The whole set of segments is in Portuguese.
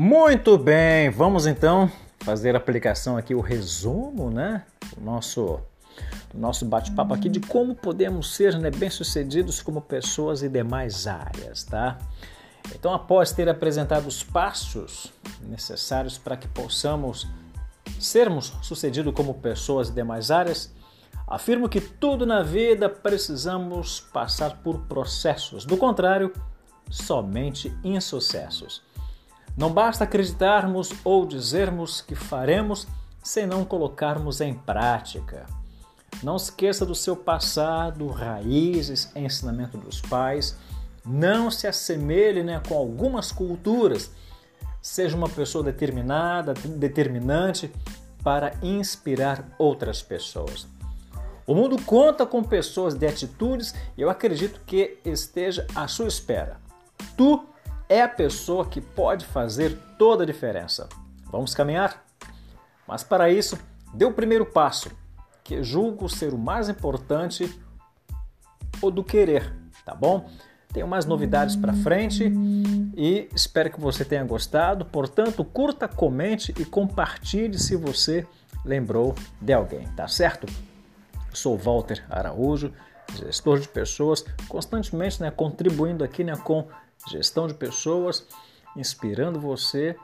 Muito bem, vamos então fazer a aplicação aqui, o resumo, né? O nosso, o nosso bate-papo aqui de como podemos ser né, bem-sucedidos como pessoas e demais áreas, tá? Então, após ter apresentado os passos necessários para que possamos sermos sucedidos como pessoas e demais áreas, afirmo que tudo na vida precisamos passar por processos. Do contrário, somente insucessos. Não basta acreditarmos ou dizermos que faremos sem não colocarmos em prática. Não esqueça do seu passado, raízes, ensinamento dos pais. Não se assemelhe né, com algumas culturas. Seja uma pessoa determinada, determinante para inspirar outras pessoas. O mundo conta com pessoas de atitudes e eu acredito que esteja à sua espera. Tu é a pessoa que pode fazer toda a diferença. Vamos caminhar? Mas para isso, dê o primeiro passo, que julgo ser o mais importante, o do querer, tá bom? Tenho mais novidades para frente e espero que você tenha gostado. Portanto, curta, comente e compartilhe se você lembrou de alguém, tá certo? Sou Walter Araújo, gestor de pessoas, constantemente né, contribuindo aqui né, com gestão de pessoas, inspirando você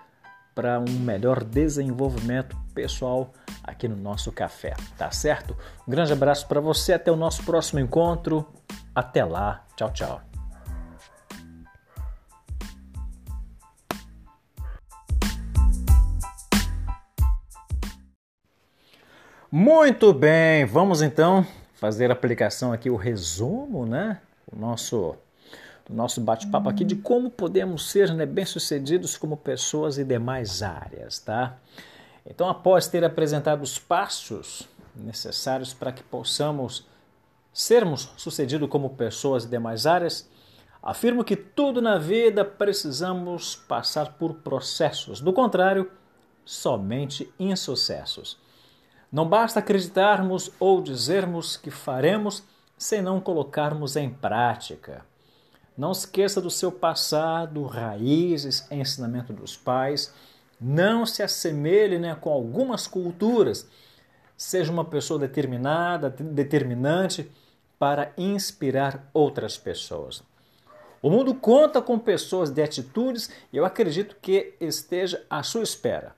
para um melhor desenvolvimento pessoal aqui no nosso café, tá certo? Um grande abraço para você, até o nosso próximo encontro. Até lá, tchau, tchau. Muito bem, vamos então fazer a aplicação aqui, o resumo, né? O nosso do nosso bate-papo aqui de como podemos ser né, bem-sucedidos como pessoas e demais áreas, tá? Então, após ter apresentado os passos necessários para que possamos sermos sucedidos como pessoas e demais áreas, afirmo que tudo na vida precisamos passar por processos, do contrário, somente insucessos. Não basta acreditarmos ou dizermos que faremos sem não colocarmos em prática. Não esqueça do seu passado, raízes, ensinamento dos pais. Não se assemelhe né, com algumas culturas. Seja uma pessoa determinada, determinante para inspirar outras pessoas. O mundo conta com pessoas de atitudes e eu acredito que esteja à sua espera.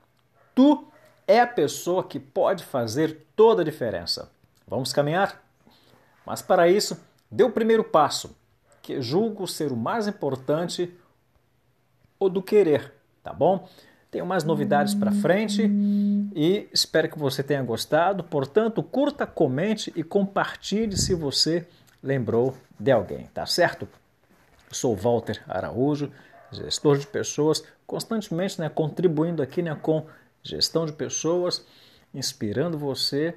Tu é a pessoa que pode fazer toda a diferença. Vamos caminhar? Mas para isso, dê o primeiro passo que julgo ser o mais importante, o do querer, tá bom? Tenho mais novidades para frente e espero que você tenha gostado. Portanto, curta, comente e compartilhe se você lembrou de alguém, tá certo? sou Walter Araújo, gestor de pessoas, constantemente né, contribuindo aqui né, com gestão de pessoas, inspirando você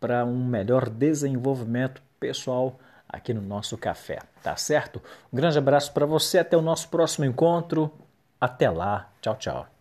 para um melhor desenvolvimento pessoal aqui no nosso café, tá certo? Um grande abraço para você, até o nosso próximo encontro. Até lá, tchau, tchau.